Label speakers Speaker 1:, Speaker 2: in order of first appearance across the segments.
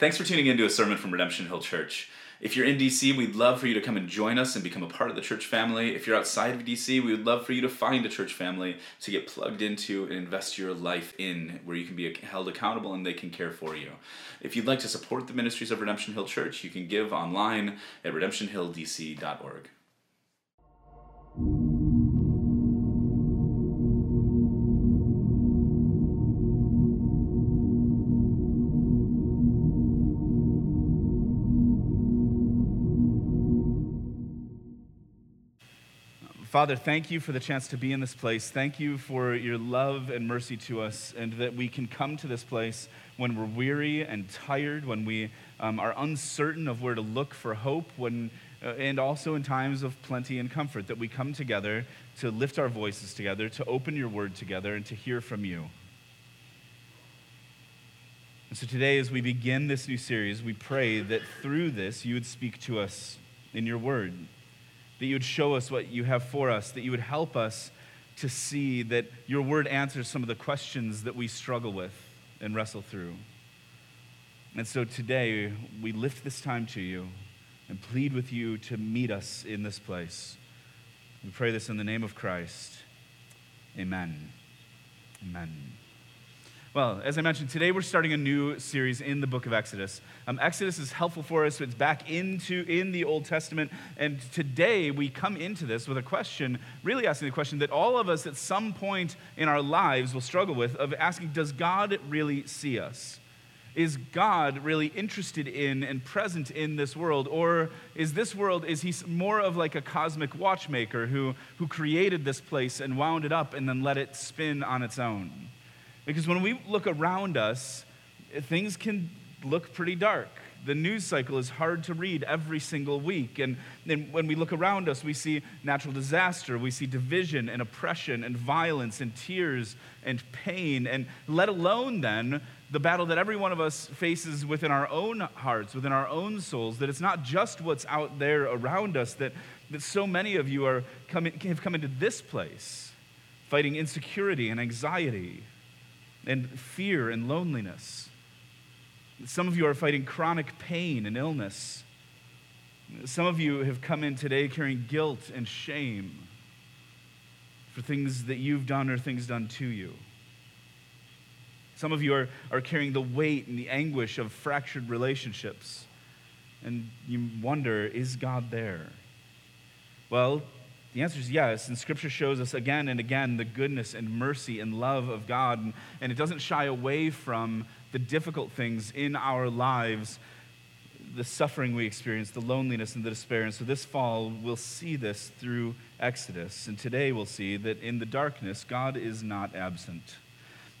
Speaker 1: Thanks for tuning in to a sermon from Redemption Hill Church. If you're in DC, we'd love for you to come and join us and become a part of the church family. If you're outside of DC, we would love for you to find a church family to get plugged into and invest your life in, where you can be held accountable and they can care for you. If you'd like to support the ministries of Redemption Hill Church, you can give online at redemptionhilldc.org. Father, thank you for the chance to be in this place. Thank you for your love and mercy to us, and that we can come to this place when we're weary and tired, when we um, are uncertain of where to look for hope, when, uh, and also in times of plenty and comfort, that we come together to lift our voices together, to open your word together, and to hear from you. And so today, as we begin this new series, we pray that through this you would speak to us in your word that you would show us what you have for us, that you would help us to see that your word answers some of the questions that we struggle with and wrestle through. And so today, we lift this time to you and plead with you to meet us in this place. We pray this in the name of Christ. Amen. Amen. Well, as I mentioned, today we're starting a new series in the book of Exodus. Um, Exodus is helpful for us. It's back into in the Old Testament, and today we come into this with a question, really asking the question that all of us at some point in our lives will struggle with, of asking, does God really see us? Is God really interested in and present in this world? Or is this world, is he more of like a cosmic watchmaker who, who created this place and wound it up and then let it spin on its own? Because when we look around us, things can look pretty dark. The news cycle is hard to read every single week. And then when we look around us, we see natural disaster, we see division and oppression and violence and tears and pain, and let alone then the battle that every one of us faces within our own hearts, within our own souls, that it's not just what's out there around us, that, that so many of you are coming, have come into this place fighting insecurity and anxiety and fear and loneliness. Some of you are fighting chronic pain and illness. Some of you have come in today carrying guilt and shame for things that you've done or things done to you. Some of you are, are carrying the weight and the anguish of fractured relationships. And you wonder, is God there? Well, the answer is yes, and Scripture shows us again and again the goodness and mercy and love of God, and it doesn't shy away from the difficult things in our lives, the suffering we experience, the loneliness and the despair. And so this fall, we'll see this through Exodus, and today we'll see that in the darkness, God is not absent.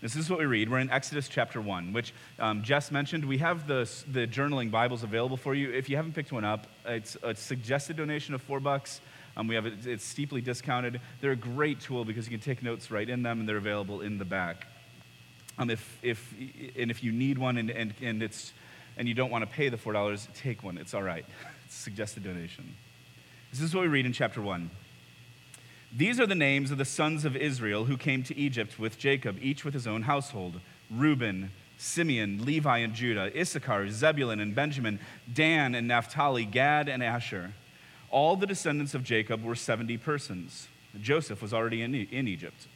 Speaker 1: This is what we read. We're in Exodus chapter 1, which um, Jess mentioned. We have the, the journaling Bibles available for you. If you haven't picked one up, it's a suggested donation of four bucks. Um, we have it, it's steeply discounted. They're a great tool because you can take notes right in them, and they're available in the back. Um, if, if, and if you need one and, and, and, it's, and you don't want to pay the $4, take one. It's all right. It's a suggested donation. This is what we read in chapter 1. These are the names of the sons of Israel who came to Egypt with Jacob, each with his own household Reuben, Simeon, Levi, and Judah, Issachar, Zebulun, and Benjamin, Dan and Naphtali, Gad, and Asher. All the descendants of Jacob were 70 persons. Joseph was already in, in Egypt.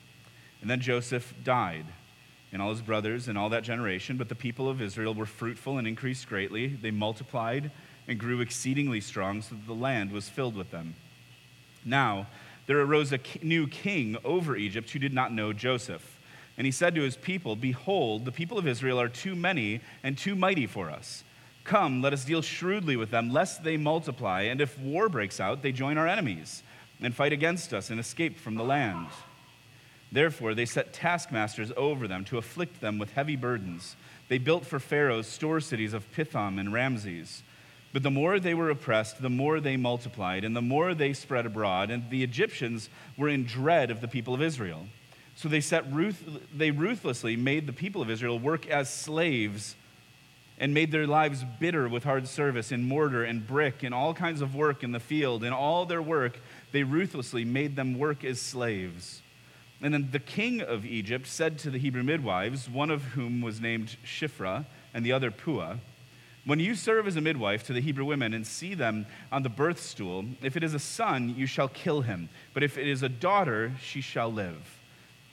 Speaker 1: And then Joseph died, and all his brothers and all that generation. But the people of Israel were fruitful and increased greatly. They multiplied and grew exceedingly strong, so that the land was filled with them. Now, there arose a new king over Egypt who did not know Joseph. And he said to his people, Behold, the people of Israel are too many and too mighty for us. Come, let us deal shrewdly with them, lest they multiply, and if war breaks out, they join our enemies and fight against us and escape from the land. Therefore, they set taskmasters over them to afflict them with heavy burdens. They built for Pharaoh store cities of Pithom and Ramses. But the more they were oppressed, the more they multiplied, and the more they spread abroad, and the Egyptians were in dread of the people of Israel. So they, set ruth- they ruthlessly made the people of Israel work as slaves and made their lives bitter with hard service in mortar and brick and all kinds of work in the field. In all their work, they ruthlessly made them work as slaves. And then the king of Egypt said to the Hebrew midwives, one of whom was named Shiphrah and the other Puah, When you serve as a midwife to the Hebrew women and see them on the birth stool, if it is a son, you shall kill him. But if it is a daughter, she shall live.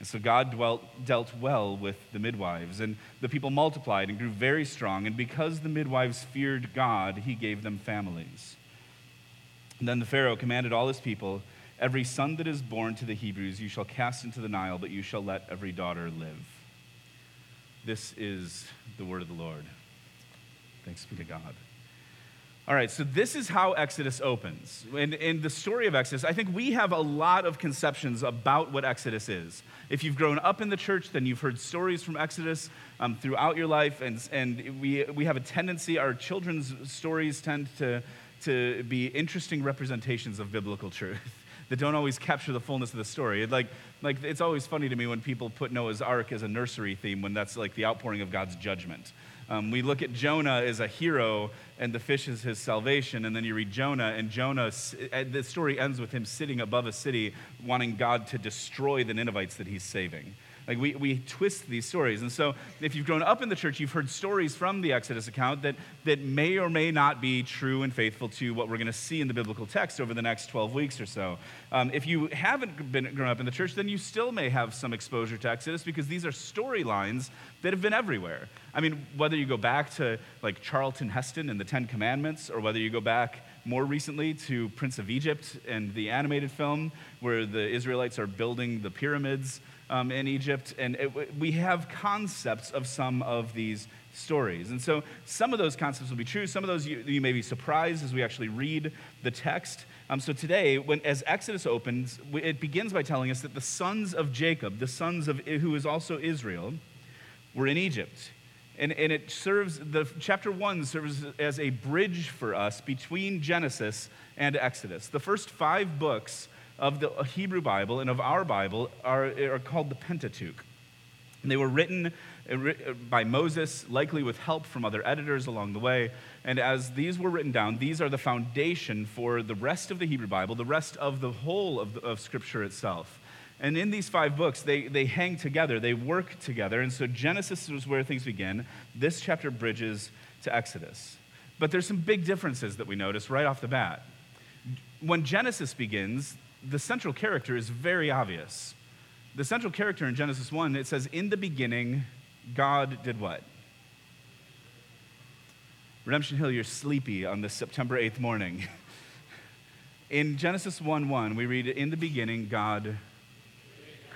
Speaker 1: And so God dwelt, dealt well with the midwives, and the people multiplied and grew very strong. And because the midwives feared God, he gave them families. And then the Pharaoh commanded all his people Every son that is born to the Hebrews you shall cast into the Nile, but you shall let every daughter live. This is the word of the Lord. Thanks be to God. All right, so this is how Exodus opens. In, in the story of Exodus, I think we have a lot of conceptions about what Exodus is. If you've grown up in the church, then you've heard stories from Exodus um, throughout your life, and, and we, we have a tendency, our children's stories tend to, to be interesting representations of biblical truth that don't always capture the fullness of the story. Like, like it's always funny to me when people put Noah's Ark as a nursery theme when that's like the outpouring of God's judgment. Um, we look at Jonah as a hero, and the fish is his salvation. And then you read Jonah, and Jonah, the story ends with him sitting above a city, wanting God to destroy the Ninevites that he's saving. Like we, we twist these stories. And so if you've grown up in the church, you've heard stories from the Exodus account that, that may or may not be true and faithful to what we're going to see in the biblical text over the next 12 weeks or so. Um, if you haven't been grown up in the church, then you still may have some exposure to Exodus because these are storylines that have been everywhere. I mean, whether you go back to like Charlton Heston and the Ten Commandments, or whether you go back more recently to Prince of Egypt and the animated film where the Israelites are building the pyramids um, in Egypt. And it, we have concepts of some of these stories. And so some of those concepts will be true. Some of those you, you may be surprised as we actually read the text. Um, so today, when, as Exodus opens, it begins by telling us that the sons of Jacob, the sons of who is also Israel, were in Egypt. And, and it serves, the chapter one serves as a bridge for us between Genesis and Exodus. The first five books of the Hebrew Bible and of our Bible are, are called the Pentateuch. And they were written uh, uh, by Moses, likely with help from other editors along the way. And as these were written down, these are the foundation for the rest of the Hebrew Bible, the rest of the whole of, the, of Scripture itself. And in these five books, they, they hang together, they work together. And so Genesis is where things begin. This chapter bridges to Exodus. But there's some big differences that we notice right off the bat. When Genesis begins, the central character is very obvious. The central character in Genesis 1, it says, In the beginning, God did what? Redemption Hill, you're sleepy on this September 8th morning. in Genesis 1 1, we read, In the beginning, God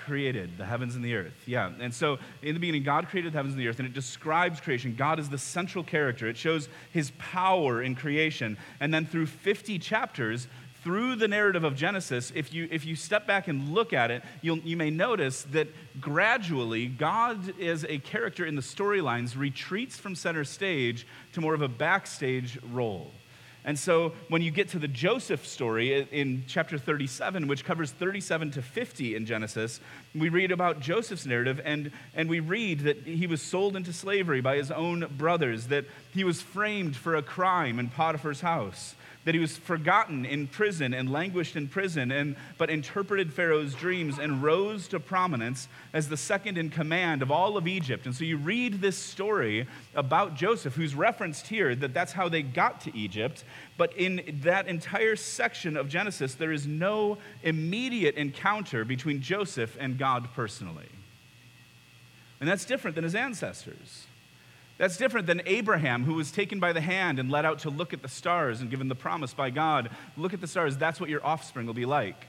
Speaker 1: created the heavens and the earth. Yeah. And so in the beginning, God created the heavens and the earth, and it describes creation. God is the central character. It shows his power in creation. And then through 50 chapters, through the narrative of Genesis, if you, if you step back and look at it, you'll, you may notice that gradually God, as a character in the storylines, retreats from center stage to more of a backstage role. And so when you get to the Joseph story in chapter 37, which covers 37 to 50 in Genesis, we read about Joseph's narrative and, and we read that he was sold into slavery by his own brothers, that he was framed for a crime in Potiphar's house that he was forgotten in prison and languished in prison, and, but interpreted Pharaoh's dreams and rose to prominence as the second in command of all of Egypt. And so you read this story about Joseph, who's referenced here, that that's how they got to Egypt. But in that entire section of Genesis, there is no immediate encounter between Joseph and God personally. And that's different than his ancestors. That's different than Abraham, who was taken by the hand and led out to look at the stars and given the promise by God look at the stars, that's what your offspring will be like.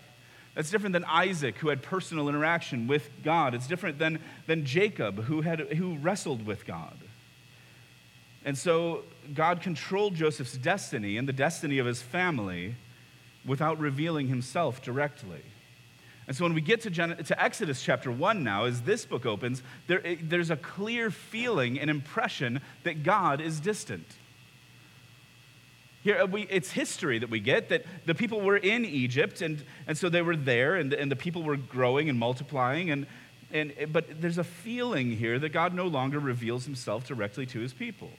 Speaker 1: That's different than Isaac, who had personal interaction with God. It's different than, than Jacob, who, had, who wrestled with God. And so God controlled Joseph's destiny and the destiny of his family without revealing himself directly. And so when we get to, Gen- to Exodus chapter 1 now, as this book opens, there, there's a clear feeling and impression that God is distant. Here, uh, we, it's history that we get that the people were in Egypt, and, and so they were there, and, and the people were growing and multiplying. And, and, but there's a feeling here that God no longer reveals himself directly to his people.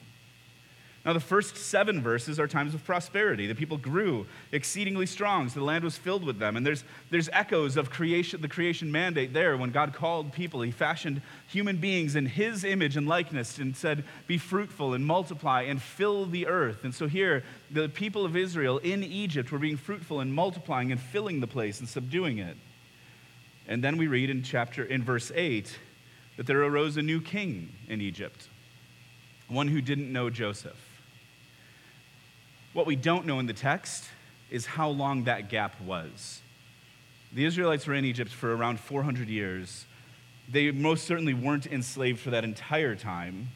Speaker 1: Now, the first seven verses are times of prosperity. The people grew exceedingly strong, so the land was filled with them. And there's, there's echoes of creation, the creation mandate there when God called people. He fashioned human beings in his image and likeness and said, Be fruitful and multiply and fill the earth. And so here, the people of Israel in Egypt were being fruitful and multiplying and filling the place and subduing it. And then we read in chapter, in verse 8, that there arose a new king in Egypt, one who didn't know Joseph. What we don't know in the text is how long that gap was. The Israelites were in Egypt for around 400 years. They most certainly weren't enslaved for that entire time.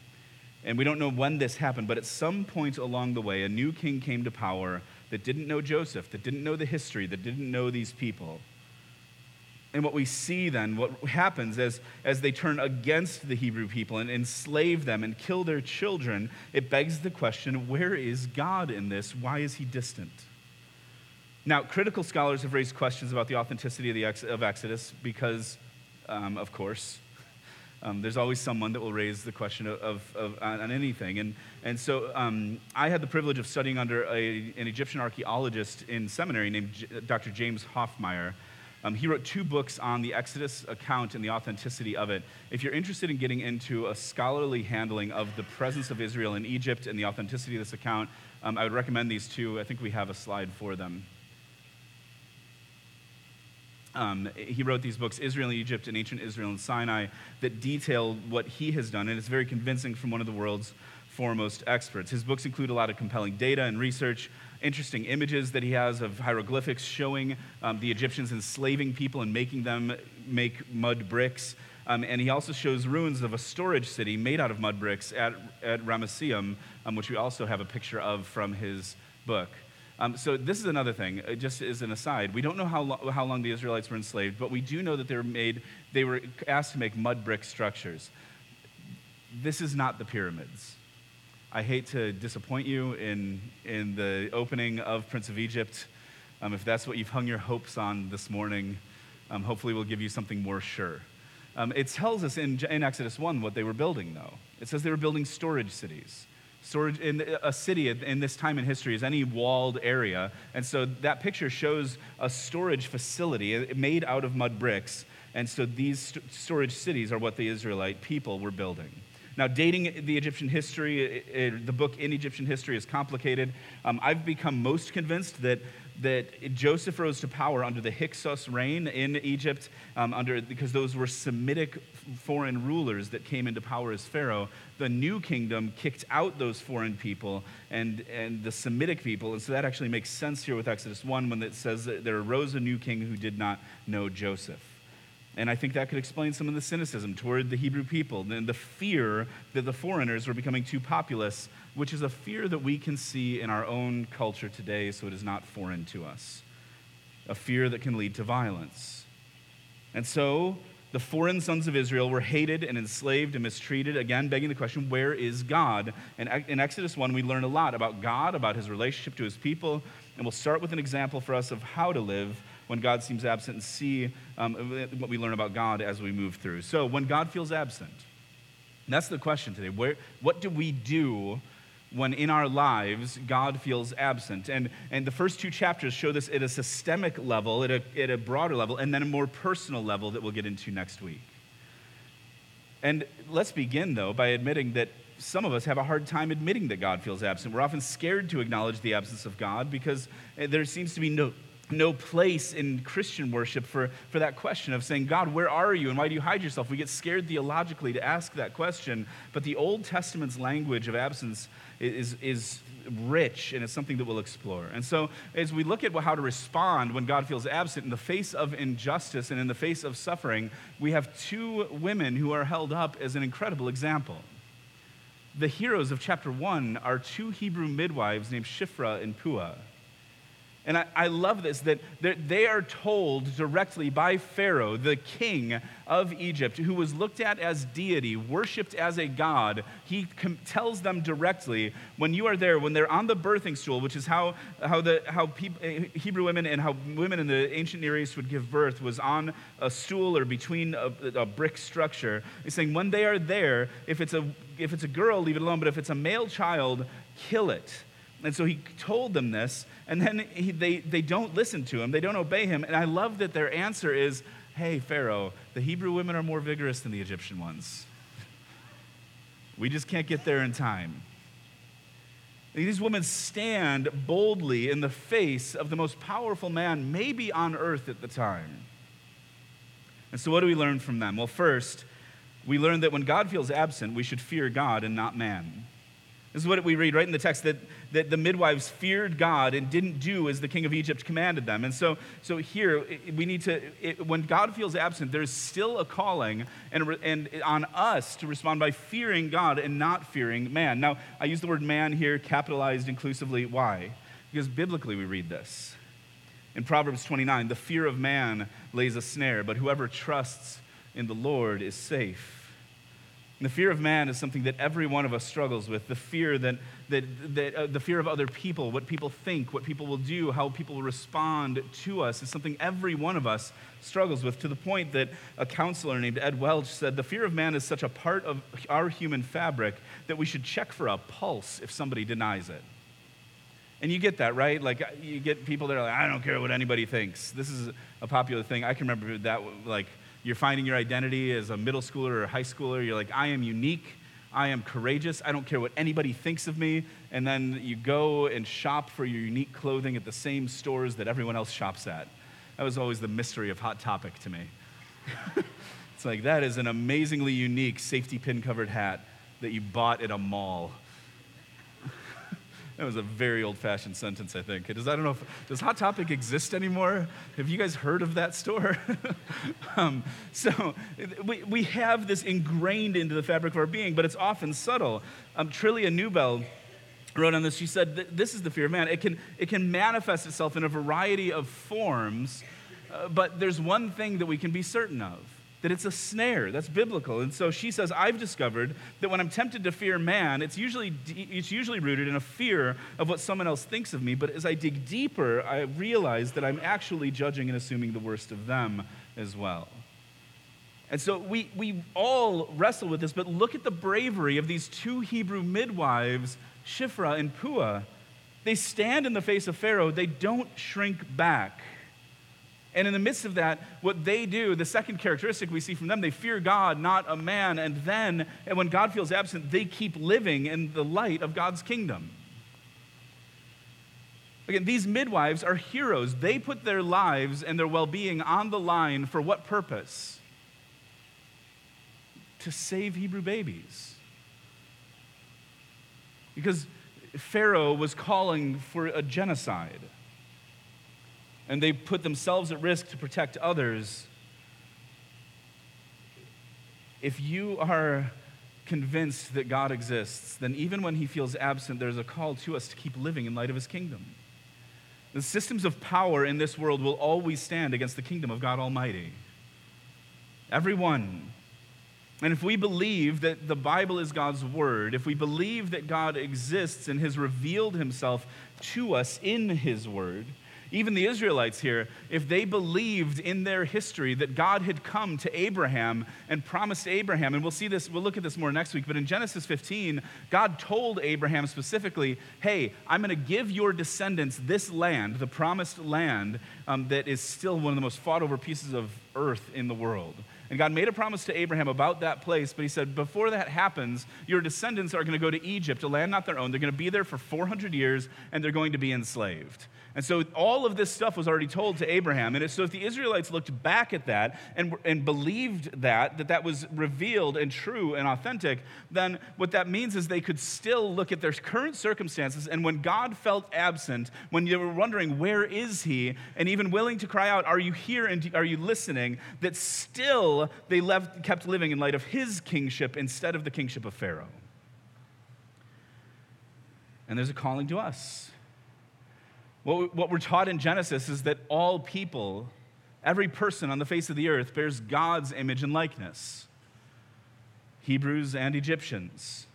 Speaker 1: And we don't know when this happened, but at some point along the way, a new king came to power that didn't know Joseph, that didn't know the history, that didn't know these people. And what we see then, what happens as, as they turn against the Hebrew people and enslave them and kill their children, it begs the question where is God in this? Why is he distant? Now, critical scholars have raised questions about the authenticity of, the ex- of Exodus because, um, of course, um, there's always someone that will raise the question of, of, of on, anything. And, and so um, I had the privilege of studying under a, an Egyptian archaeologist in seminary named J- Dr. James Hoffmeier. Um, he wrote two books on the Exodus account and the authenticity of it. If you're interested in getting into a scholarly handling of the presence of Israel in Egypt and the authenticity of this account, um, I would recommend these two. I think we have a slide for them. Um, he wrote these books, Israel and Egypt and Ancient Israel and Sinai, that detail what he has done, and it's very convincing from one of the world's foremost experts. His books include a lot of compelling data and research interesting images that he has of hieroglyphics showing um, the Egyptians enslaving people and making them make mud bricks. Um, and he also shows ruins of a storage city made out of mud bricks at, at Ramesseum, um, which we also have a picture of from his book. Um, so this is another thing, uh, just as an aside. We don't know how, lo- how long the Israelites were enslaved, but we do know that they were made, they were asked to make mud brick structures. This is not the pyramids. I hate to disappoint you in, in the opening of Prince of Egypt. Um, if that's what you've hung your hopes on this morning, um, hopefully we'll give you something more sure. Um, it tells us in, in Exodus 1 what they were building, though. It says they were building storage cities. Storage in a city in this time in history is any walled area, and so that picture shows a storage facility made out of mud bricks. And so these st- storage cities are what the Israelite people were building. Now, dating the Egyptian history, it, it, the book in Egyptian history is complicated. Um, I've become most convinced that, that Joseph rose to power under the Hyksos reign in Egypt, um, under, because those were Semitic foreign rulers that came into power as Pharaoh. The new kingdom kicked out those foreign people and, and the Semitic people. And so that actually makes sense here with Exodus 1 when it says that there arose a new king who did not know Joseph. And I think that could explain some of the cynicism toward the Hebrew people and the fear that the foreigners were becoming too populous, which is a fear that we can see in our own culture today, so it is not foreign to us. A fear that can lead to violence. And so the foreign sons of Israel were hated and enslaved and mistreated, again, begging the question, where is God? And in Exodus 1, we learn a lot about God, about his relationship to his people, and we'll start with an example for us of how to live when God seems absent and see um, what we learn about God as we move through. So, when God feels absent, that's the question today. Where, what do we do when in our lives God feels absent? And, and the first two chapters show this at a systemic level, at a, at a broader level, and then a more personal level that we'll get into next week. And let's begin, though, by admitting that some of us have a hard time admitting that God feels absent. We're often scared to acknowledge the absence of God because eh, there seems to be no, no place in Christian worship for, for that question of saying, God, where are you and why do you hide yourself? We get scared theologically to ask that question, but the Old Testament's language of absence is, is rich and it's something that we'll explore. And so, as we look at how to respond when God feels absent in the face of injustice and in the face of suffering, we have two women who are held up as an incredible example. The heroes of chapter one are two Hebrew midwives named Shiphrah and Puah. And I, I love this that they are told directly by Pharaoh, the king of Egypt, who was looked at as deity, worshiped as a god. He com- tells them directly when you are there, when they're on the birthing stool, which is how, how, the, how peop- eh, Hebrew women and how women in the ancient Near East would give birth, was on a stool or between a, a brick structure. He's saying when they are there, if it's, a, if it's a girl, leave it alone, but if it's a male child, kill it. And so he told them this, and then he, they, they don't listen to him, they don't obey him. And I love that their answer is, Hey, Pharaoh, the Hebrew women are more vigorous than the Egyptian ones. We just can't get there in time. These women stand boldly in the face of the most powerful man, maybe on earth at the time. And so, what do we learn from them? Well, first, we learn that when God feels absent, we should fear God and not man. This is what we read right in the text that, that the midwives feared God and didn't do as the king of Egypt commanded them. And so, so here, we need to, it, when God feels absent, there's still a calling and, and on us to respond by fearing God and not fearing man. Now, I use the word man here capitalized inclusively. Why? Because biblically we read this. In Proverbs 29, the fear of man lays a snare, but whoever trusts in the Lord is safe. And the fear of man is something that every one of us struggles with. The fear that, that, that uh, the fear of other people, what people think, what people will do, how people will respond to us is something every one of us struggles with. To the point that a counselor named Ed Welch said, "The fear of man is such a part of our human fabric that we should check for a pulse if somebody denies it." And you get that, right? Like you get people that are like, "I don't care what anybody thinks." This is a popular thing. I can remember that, like you're finding your identity as a middle schooler or a high schooler. You're like, I am unique. I am courageous. I don't care what anybody thinks of me. And then you go and shop for your unique clothing at the same stores that everyone else shops at. That was always the mystery of Hot Topic to me. it's like, that is an amazingly unique safety pin covered hat that you bought at a mall. That was a very old fashioned sentence, I think. Does, I don't know if, does Hot Topic exist anymore? Have you guys heard of that store? um, so we, we have this ingrained into the fabric of our being, but it's often subtle. Um, Trillia Newbell wrote on this. She said, This is the fear of man. It can, it can manifest itself in a variety of forms, uh, but there's one thing that we can be certain of that it's a snare. That's biblical. And so she says, I've discovered that when I'm tempted to fear man, it's usually, it's usually rooted in a fear of what someone else thinks of me. But as I dig deeper, I realize that I'm actually judging and assuming the worst of them as well. And so we, we all wrestle with this, but look at the bravery of these two Hebrew midwives, Shiphrah and Puah. They stand in the face of Pharaoh, they don't shrink back. And in the midst of that, what they do, the second characteristic we see from them, they fear God, not a man. And then, and when God feels absent, they keep living in the light of God's kingdom. Again, these midwives are heroes. They put their lives and their well being on the line for what purpose? To save Hebrew babies. Because Pharaoh was calling for a genocide and they put themselves at risk to protect others. If you are convinced that God exists, then even when he feels absent, there's a call to us to keep living in light of his kingdom. The systems of power in this world will always stand against the kingdom of God Almighty. Everyone. And if we believe that the Bible is God's word, if we believe that God exists and has revealed himself to us in his word, even the Israelites here, if they believed in their history that God had come to Abraham and promised Abraham, and we'll see this, we'll look at this more next week, but in Genesis 15, God told Abraham specifically, hey, I'm going to give your descendants this land, the promised land um, that is still one of the most fought over pieces of earth in the world. And God made a promise to Abraham about that place, but he said, before that happens, your descendants are going to go to Egypt, a land not their own. They're going to be there for 400 years, and they're going to be enslaved. And so all of this stuff was already told to Abraham. And so if the Israelites looked back at that and, and believed that, that that was revealed and true and authentic, then what that means is they could still look at their current circumstances. And when God felt absent, when they were wondering, where is he? And even willing to cry out, are you here and are you listening? That still they left, kept living in light of his kingship instead of the kingship of Pharaoh. And there's a calling to us What, we're taught in Genesis is that all people, every person on the face of the earth, bears God's image and likeness Hebrews and Egyptians,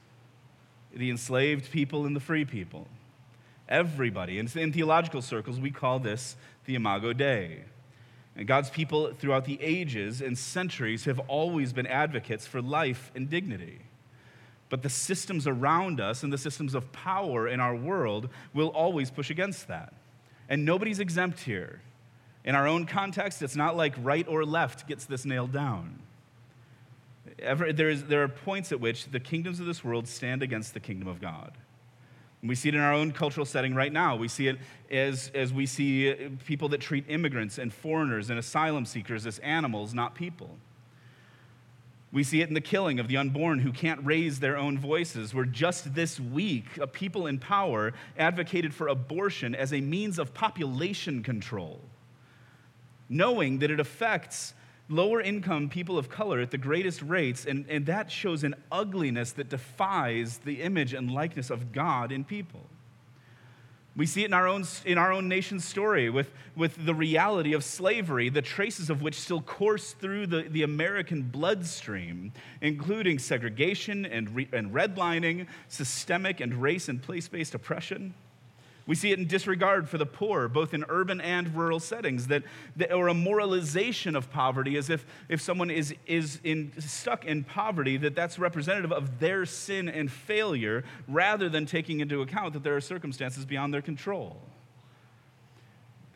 Speaker 1: the enslaved people and the free people. Everybody. And in theological circles, we call this the Imago Dei. And God's people throughout the ages and centuries have always been advocates for life and dignity. But the systems around us and the systems of power in our world will always push against that. And nobody's exempt here. In our own context, it's not like right or left gets this nailed down. There, is, there are points at which the kingdoms of this world stand against the kingdom of God. We see it in our own cultural setting right now. We see it as, as we see people that treat immigrants and foreigners and asylum seekers as animals, not people. We see it in the killing of the unborn who can't raise their own voices, where just this week, a people in power advocated for abortion as a means of population control, knowing that it affects lower income people of color at the greatest rates, and, and that shows an ugliness that defies the image and likeness of God in people. We see it in our own, in our own nation's story with, with the reality of slavery, the traces of which still course through the, the American bloodstream, including segregation and, re, and redlining, systemic and race and place based oppression. We see it in disregard for the poor, both in urban and rural settings, that, that or a moralization of poverty, as if, if someone is, is in, stuck in poverty, that that's representative of their sin and failure, rather than taking into account that there are circumstances beyond their control.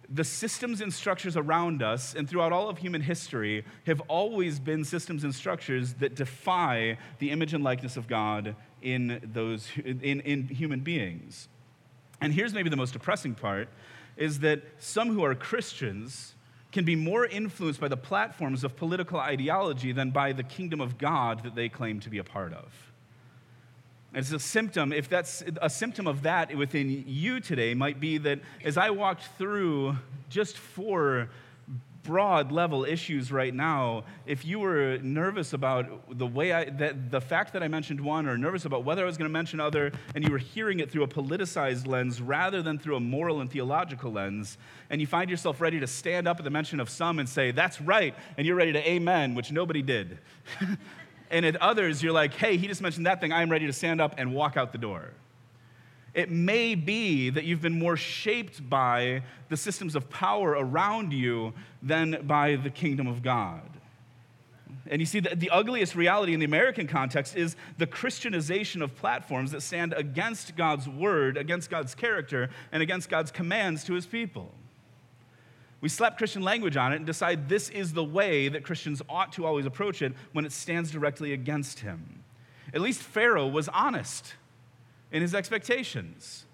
Speaker 1: The systems and structures around us and throughout all of human history have always been systems and structures that defy the image and likeness of God in, those, in, in human beings. And here's maybe the most depressing part is that some who are Christians can be more influenced by the platforms of political ideology than by the kingdom of God that they claim to be a part of. It's a symptom, if that's a symptom of that within you today, might be that as I walked through just four broad level issues right now, if you were nervous about the way I, that, the fact that I mentioned one, or nervous about whether I was going to mention other, and you were hearing it through a politicized lens rather than through a moral and theological lens, and you find yourself ready to stand up at the mention of some and say, That's right, and you're ready to amen, which nobody did. and at others, you're like, Hey, he just mentioned that thing, I'm ready to stand up and walk out the door. It may be that you've been more shaped by the systems of power around you than by the kingdom of God. And you see, the, the, ugliest reality in the American context is the Christianization of platforms that stand against God's word, against God's character, and against God's commands to his people. We slap Christian language on it and decide this is the way that Christians ought to always approach it when it stands directly against him. At least Pharaoh was honest in his expectations.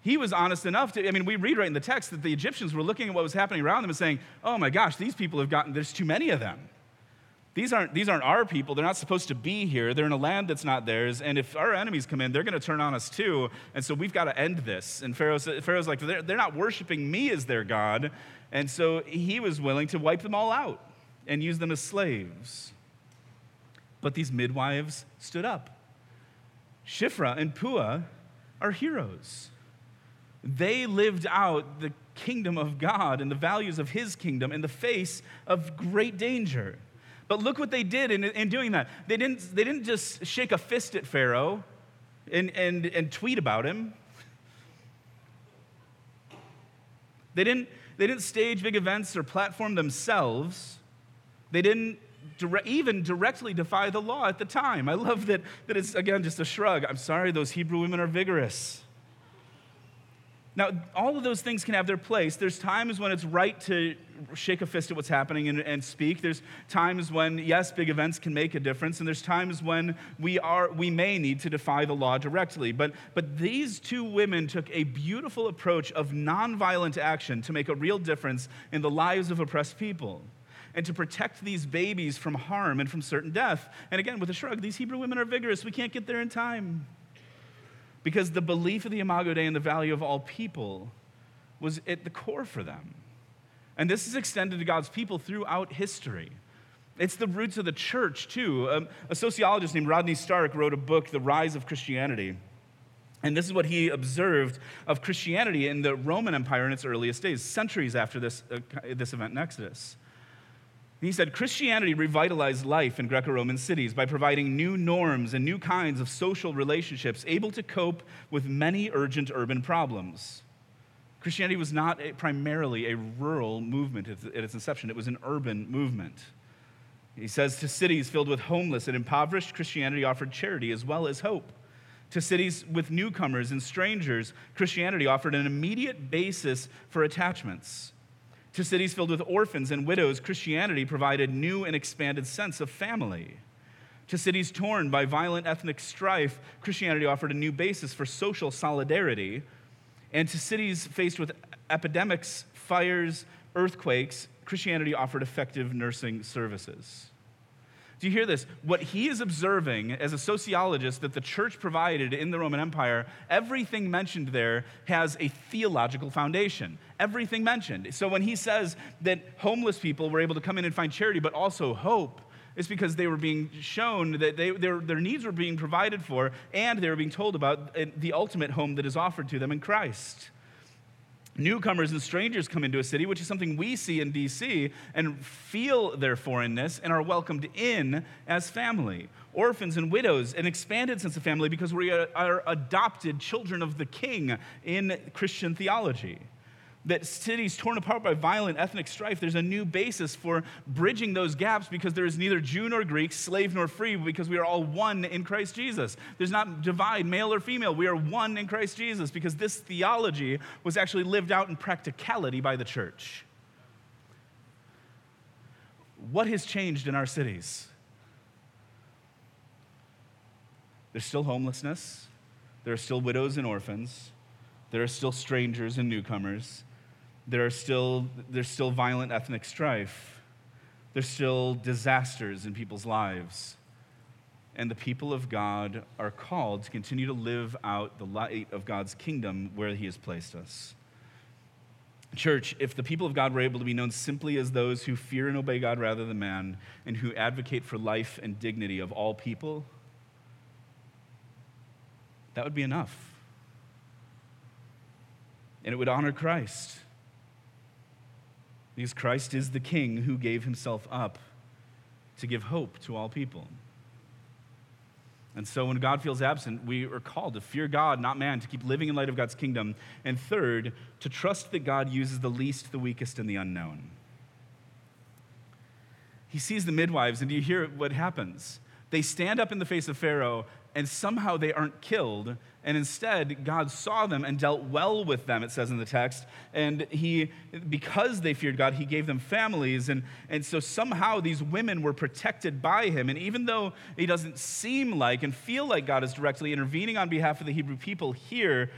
Speaker 1: He was honest enough to, I mean, we read right in the text that the Egyptians were looking at what was happening around them and saying, oh my gosh, these people have gotten, there's too many of them. These aren't, these aren't our people. They're not supposed to be here. They're in a land that's not theirs. And if our enemies come in, they're going to turn on us too. And so we've got to end this. And Pharaoh, Pharaoh's like, they're, they're not worshiping me as their God. And so he was willing to wipe them all out and use them as slaves. But these midwives stood up. Shiphrah and Puah are heroes. They lived out the kingdom of God and the values of his kingdom in the face of great danger. But look what they did in, in doing that. They didn't, they didn't just shake a fist at Pharaoh and, and, and tweet about him. They didn't, they didn't stage big events or platform themselves. They didn't dire- even directly defy the law at the time. I love that, that it's, again, just a shrug. I'm sorry, those Hebrew women are vigorous. Now, all of those things can have their place. There's times when it's right to shake a fist at what's happening and, and, speak. There's times when, yes, big events can make a difference, and there's times when we, are, we may need to defy the law directly. But, but these two women took a beautiful approach of nonviolent action to make a real difference in the lives of oppressed people and to protect these babies from harm and from certain death. And again, with a shrug, these Hebrew women are vigorous. We can't get there in time. Because the belief of the Imago Dei and the value of all people was at the core for them. And this is extended to God's people throughout history. It's the roots of the church, too. Um, a sociologist named Rodney Stark wrote a book, The Rise of Christianity. And this is what he observed of Christianity in the Roman Empire in its earliest days, centuries after this, uh, this event in Exodus. He said Christianity revitalized life in Greco Roman cities by providing new norms and new kinds of social relationships able to cope with many urgent urban problems. Christianity was not a, primarily a rural movement at, at its inception, it was an urban movement. He says to cities filled with homeless and impoverished, Christianity offered charity as well as hope. To cities with newcomers and strangers, Christianity offered an immediate basis for attachments. To cities filled with orphans and widows, Christianity provided new and expanded sense of family. To cities torn by violent ethnic strife, Christianity offered a new basis for social solidarity. And to cities faced with epidemics, fires, earthquakes, Christianity offered effective nursing services. Do you hear this? What he is observing as a sociologist that the church provided in the Roman Empire, everything mentioned there has a theological foundation. Everything mentioned. So when he says that homeless people were able to come in and find charity, but also hope, it's because they were being shown that they, their, their needs were being provided for, and they were being told about uh, the ultimate home that is offered to them in Christ newcomers and strangers come into a city, which is something we see in DC, and feel their foreignness and are welcomed in as family. Orphans and widows, an expanded sense of family because we are adopted children of the king in Christian theology that cities torn apart by violent ethnic strife, there's a new basis for bridging those gaps because there is neither Jew nor Greek, slave nor free, because we are all one in Christ Jesus. There's not divide, male or female. We are one in Christ Jesus because this theology was actually lived out in practicality by the church. What has changed in our cities? There's still homelessness. There are still widows and orphans. There are still strangers and newcomers there are still, there's still violent ethnic strife. There's still disasters in people's lives. And the people of God are called to continue to live out the light of God's kingdom where He has placed us. Church, if the people of God were able to be known simply as those who fear and obey God rather than man, and who advocate for life and dignity of all people, that would be enough. And it would honor Christ. Because Christ is the King who gave himself up to give hope to all people. And so when God feels absent, we are called to fear God, not man, to keep living in light of God's kingdom. And third, to trust that God uses the least, the weakest, and the unknown. He sees the midwives, and do you hear what happens? They stand up in the face of Pharaoh, and somehow they aren't killed. And instead, God saw them and dealt well with them, it says in the text. And he, because they feared God, he gave them families. And, and so somehow these women were protected by him. And even though he doesn't seem like and feel like God is directly intervening on behalf of the Hebrew people here,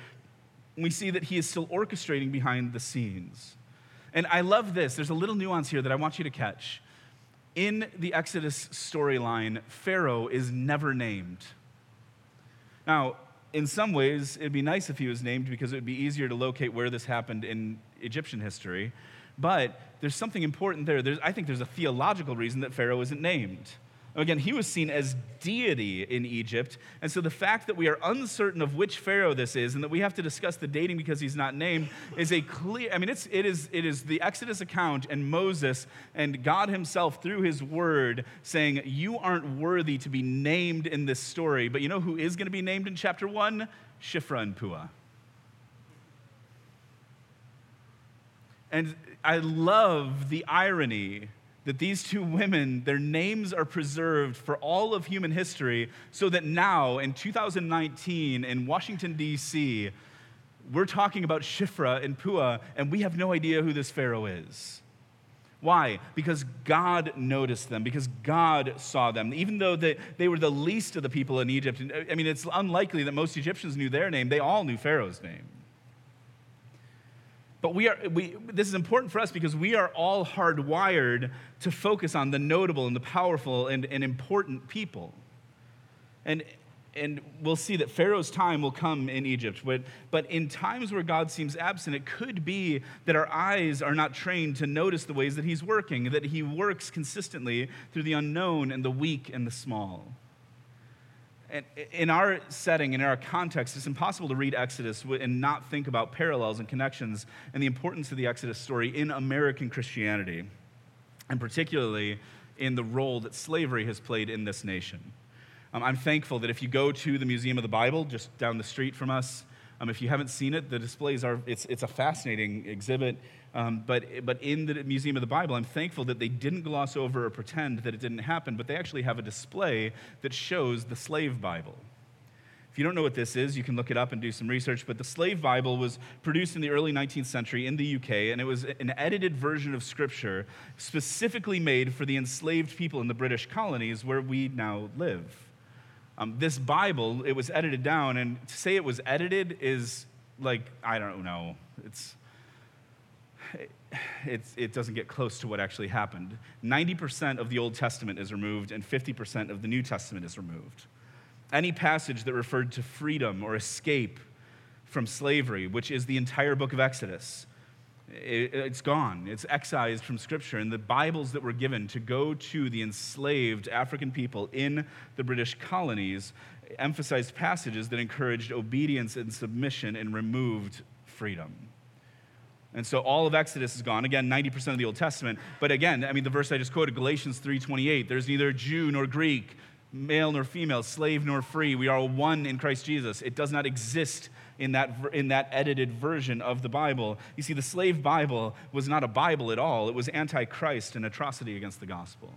Speaker 1: we see that he is still orchestrating behind the scenes. And I love this. There's a little nuance here that I want you to catch. In the Exodus storyline, Pharaoh is never named. Now, in some ways, it'd be nice if he was named because it would be easier to locate where this happened in Egyptian history. But there's something important there. There's, I think there's a theological reason that Pharaoh isn't named. Again, he was seen as deity in Egypt. And so the fact that we are uncertain of which Pharaoh this is and that we have to discuss the dating because he's not named is a clear, I mean, it's, it, is, it is the Exodus account and Moses and God himself through his word saying, You aren't worthy to be named in this story. But you know who is going to be named in chapter one? Shiphrah and Puah. And I love the irony that these two women, their names are preserved for all of human history, so that now in 2019 in Washington, D.C., we're talking about Shiphrah and Puah, and we have no idea who this Pharaoh is. Why? Because God noticed them, because God saw them. Even though they, they were the least of the people in Egypt, I mean, it's unlikely that most Egyptians knew their name, they all knew Pharaoh's name. But we are, we, this is important for us because we are all hardwired to focus on the notable and the powerful and, and important people. And, and we'll see that Pharaoh's time will come in Egypt. But, but in times where God seems absent, it could be that our eyes are not trained to notice the ways that He's working, that He works consistently through the unknown and the weak and the small. In our setting, in our context, it's impossible to read Exodus and not think about parallels and connections and the importance of the Exodus story in American Christianity, and particularly in the role that slavery has played in this nation. Um, I'm thankful that if you go to the Museum of the Bible, just down the street from us, um, if you haven't seen it, the displays are, it's, it's a fascinating exhibit. Um, but, but in the Museum of the Bible, I'm thankful that they didn't gloss over or pretend that it didn't happen, but they actually have a display that shows the slave Bible. If you don't know what this is, you can look it up and do some research. But the slave Bible was produced in the early 19th century in the UK, and it was an edited version of Scripture specifically made for the enslaved people in the British colonies where we now live. Um, this Bible, it was edited down, and to say it was edited is like, I don't know. It's it's, it doesn't get close to what actually happened. 90% of the Old Testament is removed, and 50% of the New Testament is removed. Any passage that referred to freedom or escape from slavery, which is the entire book of Exodus, it, it's gone. It's excised from Scripture. And the Bibles that were given to go to the enslaved African people in the British colonies emphasized passages that encouraged obedience and submission and removed freedom. And so all of Exodus is gone. Again, 90% of the Old Testament. But again, I mean, the verse I just quoted, Galatians 3.28, there's neither Jew nor Greek, male nor female, slave nor free. We are one in Christ Jesus. It does not exist in that, in that edited version of the Bible. You see, the slave Bible was not a Bible at all. It was anti-Christ and atrocity against the gospel.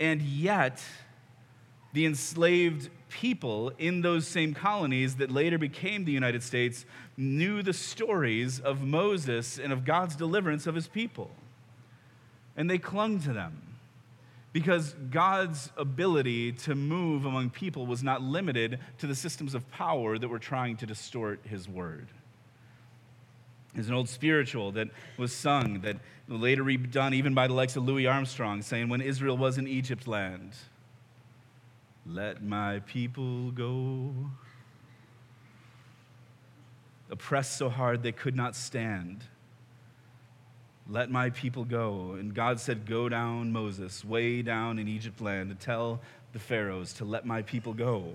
Speaker 1: And yet, the enslaved people in those same colonies that later became the United States knew the stories of Moses and of God's deliverance of his people. And they clung to them because God's ability to move among people was not limited to the systems of power that were trying to distort his word. There's an old spiritual that was sung that later redone even by the likes of Louis Armstrong, saying, When Israel was in Egypt land, let my people go. Oppressed so hard they could not stand. Let my people go. And God said, Go down, Moses, way down in Egypt land, to tell the Pharaohs to let my people go.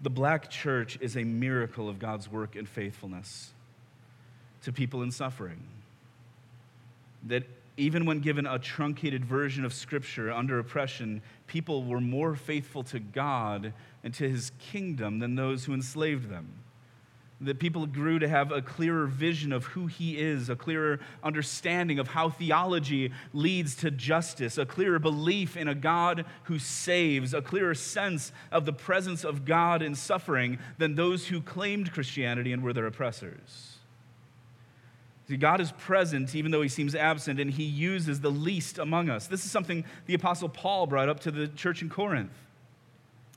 Speaker 1: The black church is a miracle of God's work and faithfulness to people in suffering. That even when given a truncated version of Scripture under oppression, people were more faithful to God and to his kingdom than those who enslaved them. That people grew to have a clearer vision of who he is, a clearer understanding of how theology leads to justice, a clearer belief in a God who saves, a clearer sense of the presence of God in suffering than those who claimed Christianity and were their oppressors. See, God is present even though he seems absent, and he uses the least among us. This is something the Apostle Paul brought up to the church in Corinth.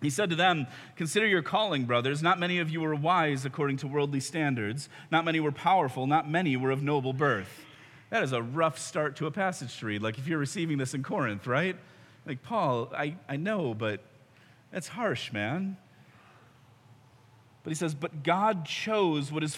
Speaker 1: He said to them, Consider your calling, brothers. Not many of you were wise according to worldly standards, not many were powerful, not many were of noble birth. That is a rough start to a passage to read, like if you're receiving this in Corinth, right? Like, Paul, I, I know, but that's harsh, man. But he says, But God chose what is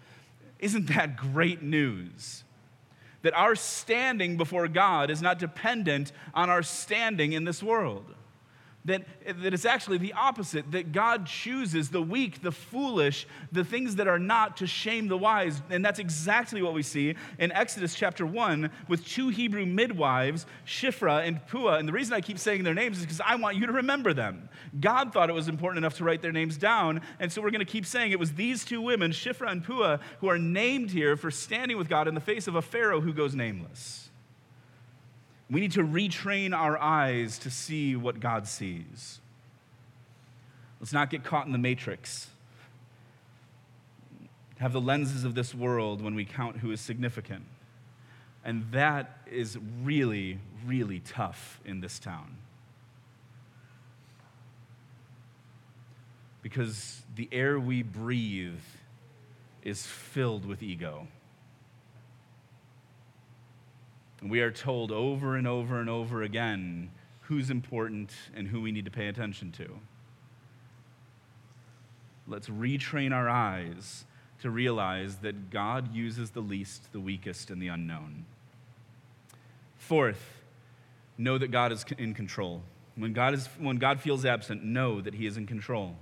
Speaker 1: Isn't that great news? That our standing before God is not dependent on our standing in this world that, that it's actually the opposite, that God chooses the weak, the foolish, the things that are not to shame the wise. And that's exactly what we see in Exodus chapter 1 with two Hebrew midwives, Shiphrah and Puah. And the reason I keep saying their names is because I want you to remember them. God thought it was important enough to write their names down. And so we're going to keep saying it was these two women, Shiphrah and Puah, who are named here for standing with God in the face of a Pharaoh who goes nameless. We need to retrain our eyes to see what God sees. Let's not get caught in the matrix. Have the lenses of this world when we count who is significant. And that is really, really tough in this town. because the air we breathe is filled with ego. And we are told over and over and over again who's important and who we need to pay attention to. Let's retrain our eyes to realize that God uses the least, the weakest, and the unknown. Fourth, know that God is in control. When God, is, when God feels absent, know that He is in control.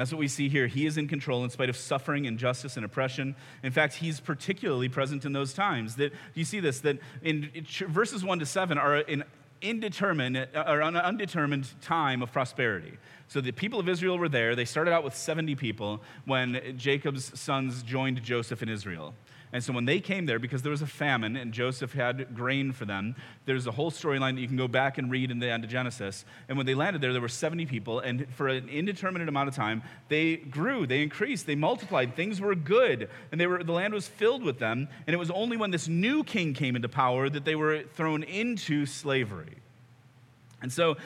Speaker 1: That's what we see here. He is in control in spite of suffering, injustice, and oppression. In fact, he's particularly present in those times. That you see this that in verses one to seven are an indeterminate uh, or an undetermined time of prosperity. So the people of Israel were there. They started out with 70 people when Jacob's sons joined Joseph in Israel. And so when they came there, because there was a famine and Joseph had grain for them, there's a whole storyline that you can go back and read in the end of Genesis. And when they landed there, there were 70 people, and for an indeterminate amount of time, they grew, they increased, they multiplied. Things were good, and they were, the land was filled with them. And it was only when this new king came into power that they were thrown into slavery. And so,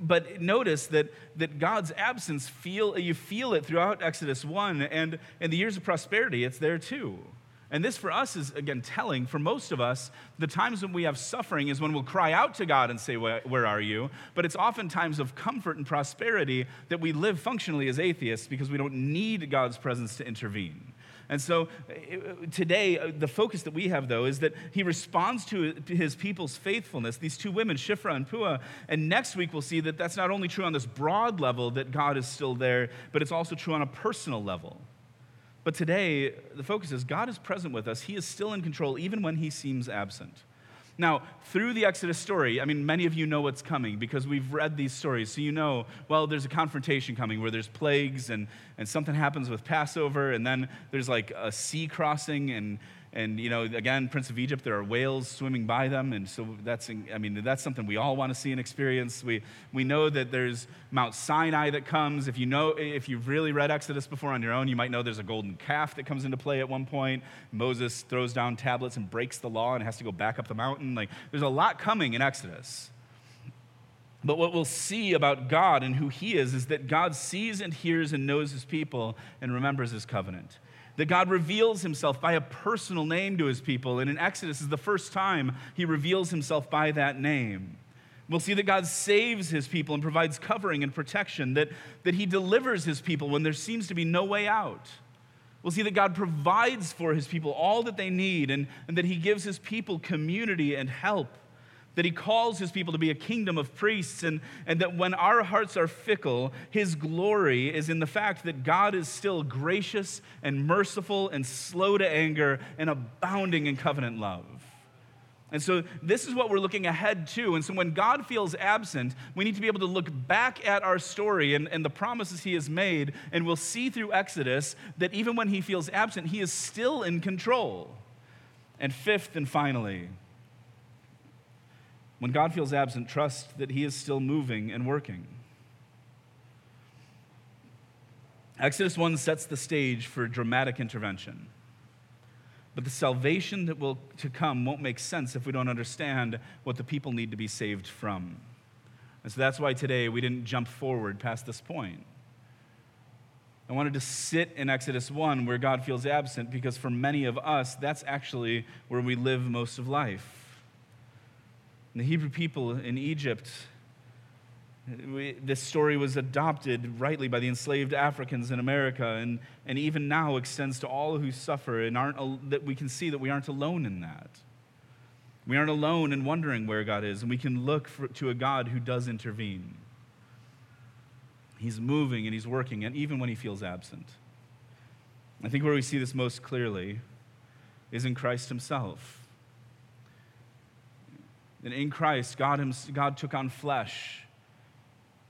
Speaker 1: but notice that, that God's absence, feel, you feel it throughout Exodus 1, and in the years of prosperity, it's there too. And this for us is, again, telling. For most of us, the times when we have suffering is when we'll cry out to God and say, Where are you? But it's often times of comfort and prosperity that we live functionally as atheists because we don't need God's presence to intervene. And so today, uh, the focus that we have, though, is that he responds to his people's faithfulness, these two women, Shiphrah and Puah. And next week, we'll see that that's not only true on this broad level that God is still there, but it's also true on a personal level. But today, the focus is God is present with us. He is still in control, even when he seems absent. Now, through the Exodus story, I mean, many of you know what's coming because we've read these stories. So you know, well, there's a confrontation coming where there's plagues and, and something happens with Passover, and then there's like a sea crossing, and, and, you know, again, Prince of Egypt, there are whales swimming by them. And so that's, I mean, that's something we all want to see and experience. We, we know that there's Mount Sinai that comes. If you know, if you've really read Exodus before on your own, you might know there's a golden calf that comes into play at one point. Moses throws down tablets and breaks the law and has to go back up the mountain. Like, there's a lot coming in Exodus. But what we'll see about God and who He is is that God sees and hears and knows His people and remembers His covenant that God reveals himself by a personal name to his people. And in Exodus is the first time he reveals himself by that name. We'll see that God saves his people and provides covering and protection, that, that he delivers his people when there seems to be no way out. We'll see that God provides for his people all that they need and, and that he gives his people community and help that he calls his people to be a kingdom of priests, and, and that when our hearts are fickle, his glory is in the fact that God is still gracious and merciful and slow to anger and abounding in covenant love. And so, this is what we're looking ahead to. And so, when God feels absent, we need to be able to look back at our story and, and the promises He has made. And we'll see through Exodus that even when He feels absent, He is still in control. And fifth and finally, when God feels absent, trust that He is still moving and working. Exodus 1 sets the stage for dramatic intervention. But the salvation that will to come won't make sense if we don't understand what the people need to be saved from. And so that's why today we didn't jump forward past this point. I wanted to sit in Exodus 1 where God feels absent because for many of us, that's actually where we live most of life. The Hebrew people in Egypt, we, this story was adopted rightly by the enslaved Africans in America and, and even now extends to all who suffer and aren't, that we can see that we aren't alone in that. We aren't alone in wondering where God is, and we can look for, to a God who does intervene. He's moving and he's working, and even when he feels absent. I think where we see this most clearly is in Christ himself. And in Christ, God, God took on flesh,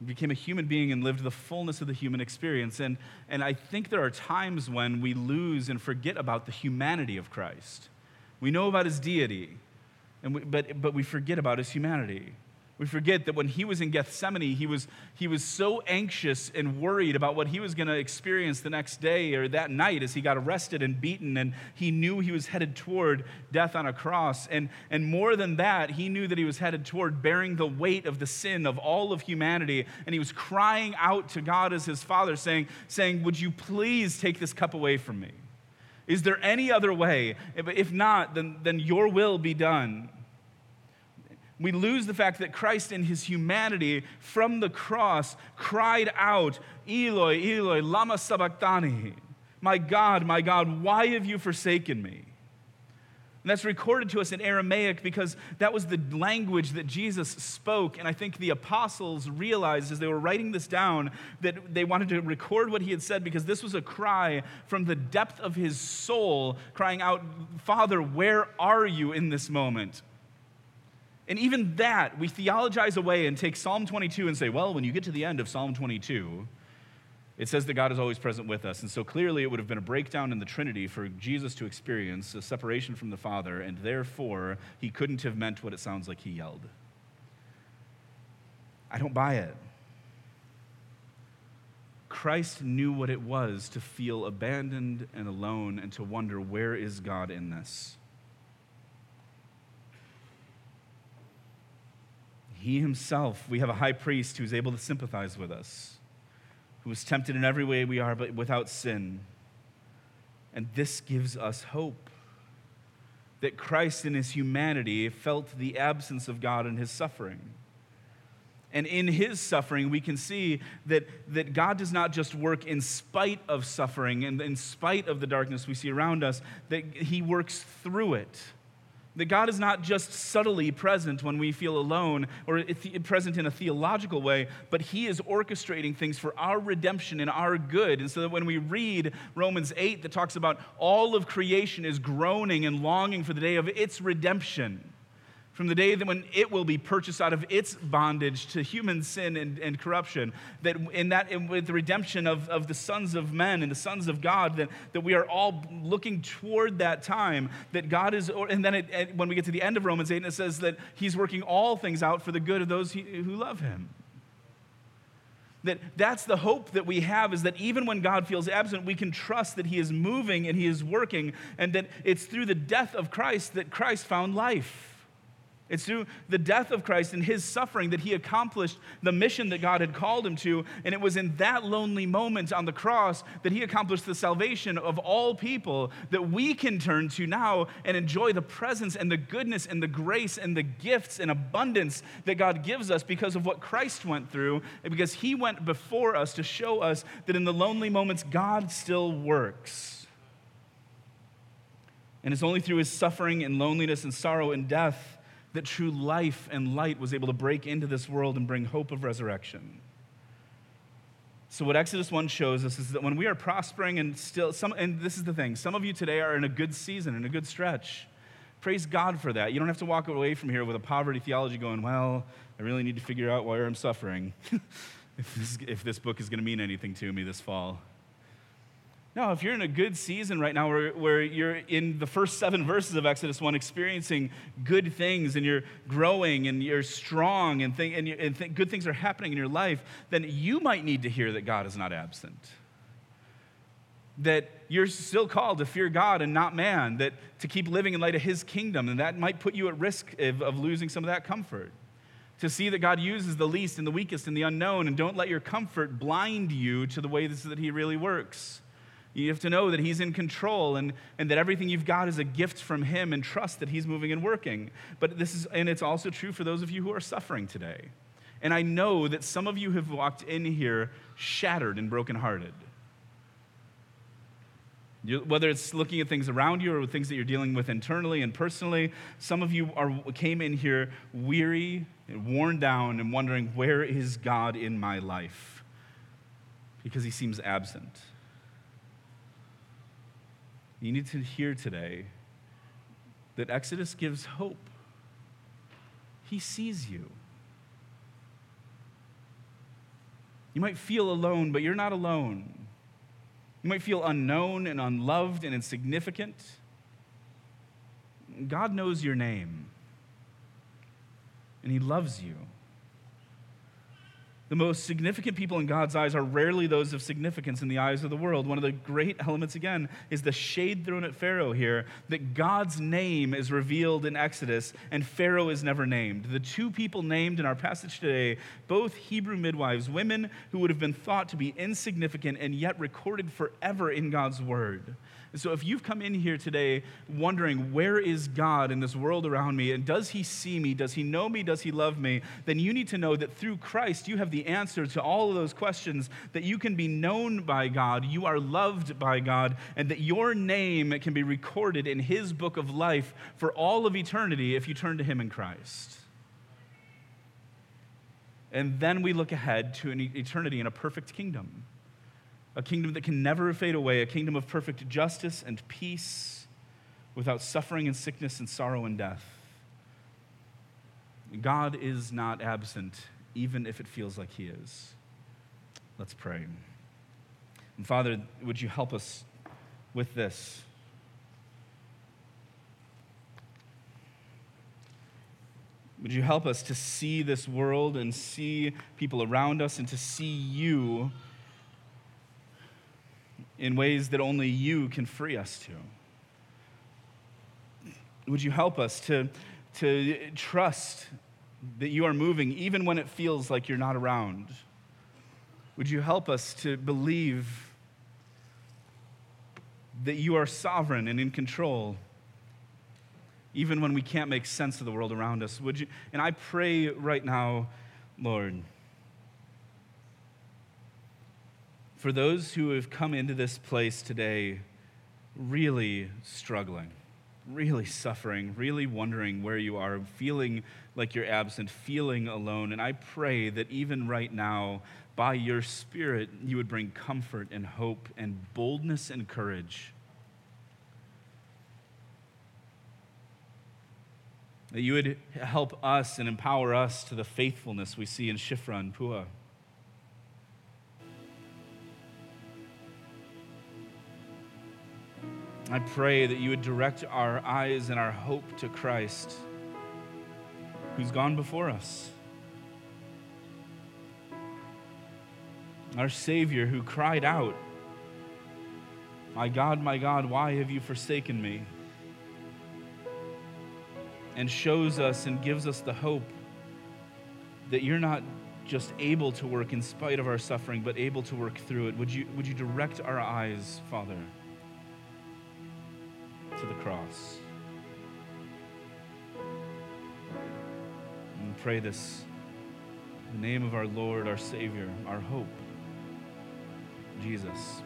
Speaker 1: became a human being, and lived the fullness of the human experience. And, and I think there are times when we lose and forget about the humanity of Christ. We know about his deity, and we, but, but we forget about his humanity. We forget that when he was in Gethsemane, he was, he was so anxious and worried about what he was going to experience the next day or that night as he got arrested and beaten, and he knew he was headed toward death on a cross. And, and more than that, he knew that he was headed toward bearing the weight of the sin of all of humanity. And he was crying out to God as his father, saying, saying Would you please take this cup away from me? Is there any other way? If not, then, then your will be done we lose the fact that Christ, in his humanity from the cross, cried out, Eloi, Eloi, Lama Sabachthani. My God, my God, why have you forsaken me? And that's recorded to us in Aramaic because that was the language that Jesus spoke. And I think the apostles realized as they were writing this down that they wanted to record what he had said because this was a cry from the depth of his soul, crying out, Father, where are you in this moment? And even that, we theologize away and take Psalm 22 and say, well, when you get to the end of Psalm 22, it says that God is always present with us. And so clearly it would have been a breakdown in the Trinity for Jesus to experience a separation from the Father, and therefore he couldn't have meant what it sounds like he yelled. I don't buy it. Christ knew what it was to feel abandoned and alone and to wonder, where is God in this? He himself, we have a high priest who is able to sympathize with us, who is tempted in every way we are, but without sin. And this gives us hope that Christ in his humanity felt the absence of God in his suffering. And in his suffering, we can see that, that God does not just work in spite of suffering and in spite of the darkness we see around us, that he works through it. That God is not just subtly present when we feel alone or present in a theological way, but He is orchestrating things for our redemption and our good. And so that when we read Romans 8 that talks about all of creation is groaning and longing for the day of its redemption, from the day that when it will be purchased out of its bondage to human sin and, and corruption, that in that in, with the redemption of, of the sons of men and the sons of God, that, that we are all looking toward that time, that God is, and then it, when we get to the end of Romans 8, and it says that he's working all things out for the good of those who love him. That that's the hope that we have is that even when god feels absent we can trust that he is moving and he is working and that it's through the death of christ that christ found life it's through the death of Christ and his suffering that he accomplished the mission that God had called him to. And it was in that lonely moment on the cross that he accomplished the salvation of all people that we can turn to now and enjoy the presence and the goodness and the grace and the gifts and abundance that God gives us because of what Christ went through, and because he went before us to show us that in the lonely moments, God still works. And it's only through his suffering and loneliness and sorrow and death that true life and light was able to break into this world and bring hope of resurrection. So, what Exodus 1 shows us is that when we are prospering and still, some, and this is the thing, some of you today are in a good season, in a good stretch. Praise God for that. You don't have to walk away from here with a poverty theology going, well, I really need to figure out why I'm suffering if, this, if this book is going to mean anything to me this fall. No, if you're in a good season right now where, where you're in the first seven verses of Exodus 1 experiencing good things and you're growing and you're strong and, think, and, you, and th- good things are happening in your life, then you might need to hear that God is not absent. That you're still called to fear God and not man, that to keep living in light of his kingdom, and that might put you at risk of, of losing some of that comfort to see that God uses the least and the weakest and the unknown, and don't let your comfort blind you to the way that He really works. You have to know that He's in control and, and that everything you've got is a gift from Him and trust that He's moving and working. But this is, and it's also true for those of you who are suffering today. And I know that some of you have walked in here shattered and brokenhearted. You, whether it's looking at things around you or things that you're dealing with internally and personally, some of you are, came in here weary and worn down and wondering, where is God in my life? Because he seems absent. You need to hear today that Exodus gives hope. He sees you. You might feel alone, but you're not alone. You might feel unknown and unloved and insignificant. God knows your name, and He loves you. The most significant people in God's eyes are rarely those of significance in the eyes of the world. One of the great elements, again, is the shade thrown at Pharaoh here that God's name is revealed in Exodus and Pharaoh is never named. The two people named in our passage today, both Hebrew midwives, women who would have been thought to be insignificant and yet recorded forever in God's word. So if you've come in here today wondering, where is God in this world around me? And does he see me? Does he know me? Does he love me? Then you need to know that through Christ, you have the answer to all of those questions, that you can be known by God, you are loved by God, and that your name can be recorded in his book of life for all of eternity if you turn to him in Christ. And then we look ahead to an eternity in a perfect kingdom a kingdom that can never fade away, a kingdom of perfect justice and peace without suffering and sickness and sorrow and death. God is not absent, even if it feels like He is. Let's pray. And Father, would you help us with this? Would you help us to see this world and see people around us and to see you? In ways that only you can free us to. Would you help us to, to trust that you are moving even when it feels like you're not around? Would you help us to believe that you are sovereign and in control? Even when we can't make sense of the world around us, would you? And I pray right now, Lord, for those who have come into this place today really struggling, really suffering, really wondering where you are, feeling like you're absent, feeling alone. And I pray that even right now, by your Spirit, you would bring comfort and hope and boldness and courage. That you would help us and empower us to the faithfulness we see in Shiphrah and Puah. I pray that you would direct our eyes and our hope to Christ, who's gone before us. Our Savior, who cried out, My God, my God, why have you forsaken me? And shows us and gives us the hope that you're not just able to work in spite of our suffering, but able to work through it. Would you, would you direct our eyes, Father? To the cross. And pray this in the name of our Lord, our Savior, our hope, Jesus.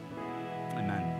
Speaker 1: Amen.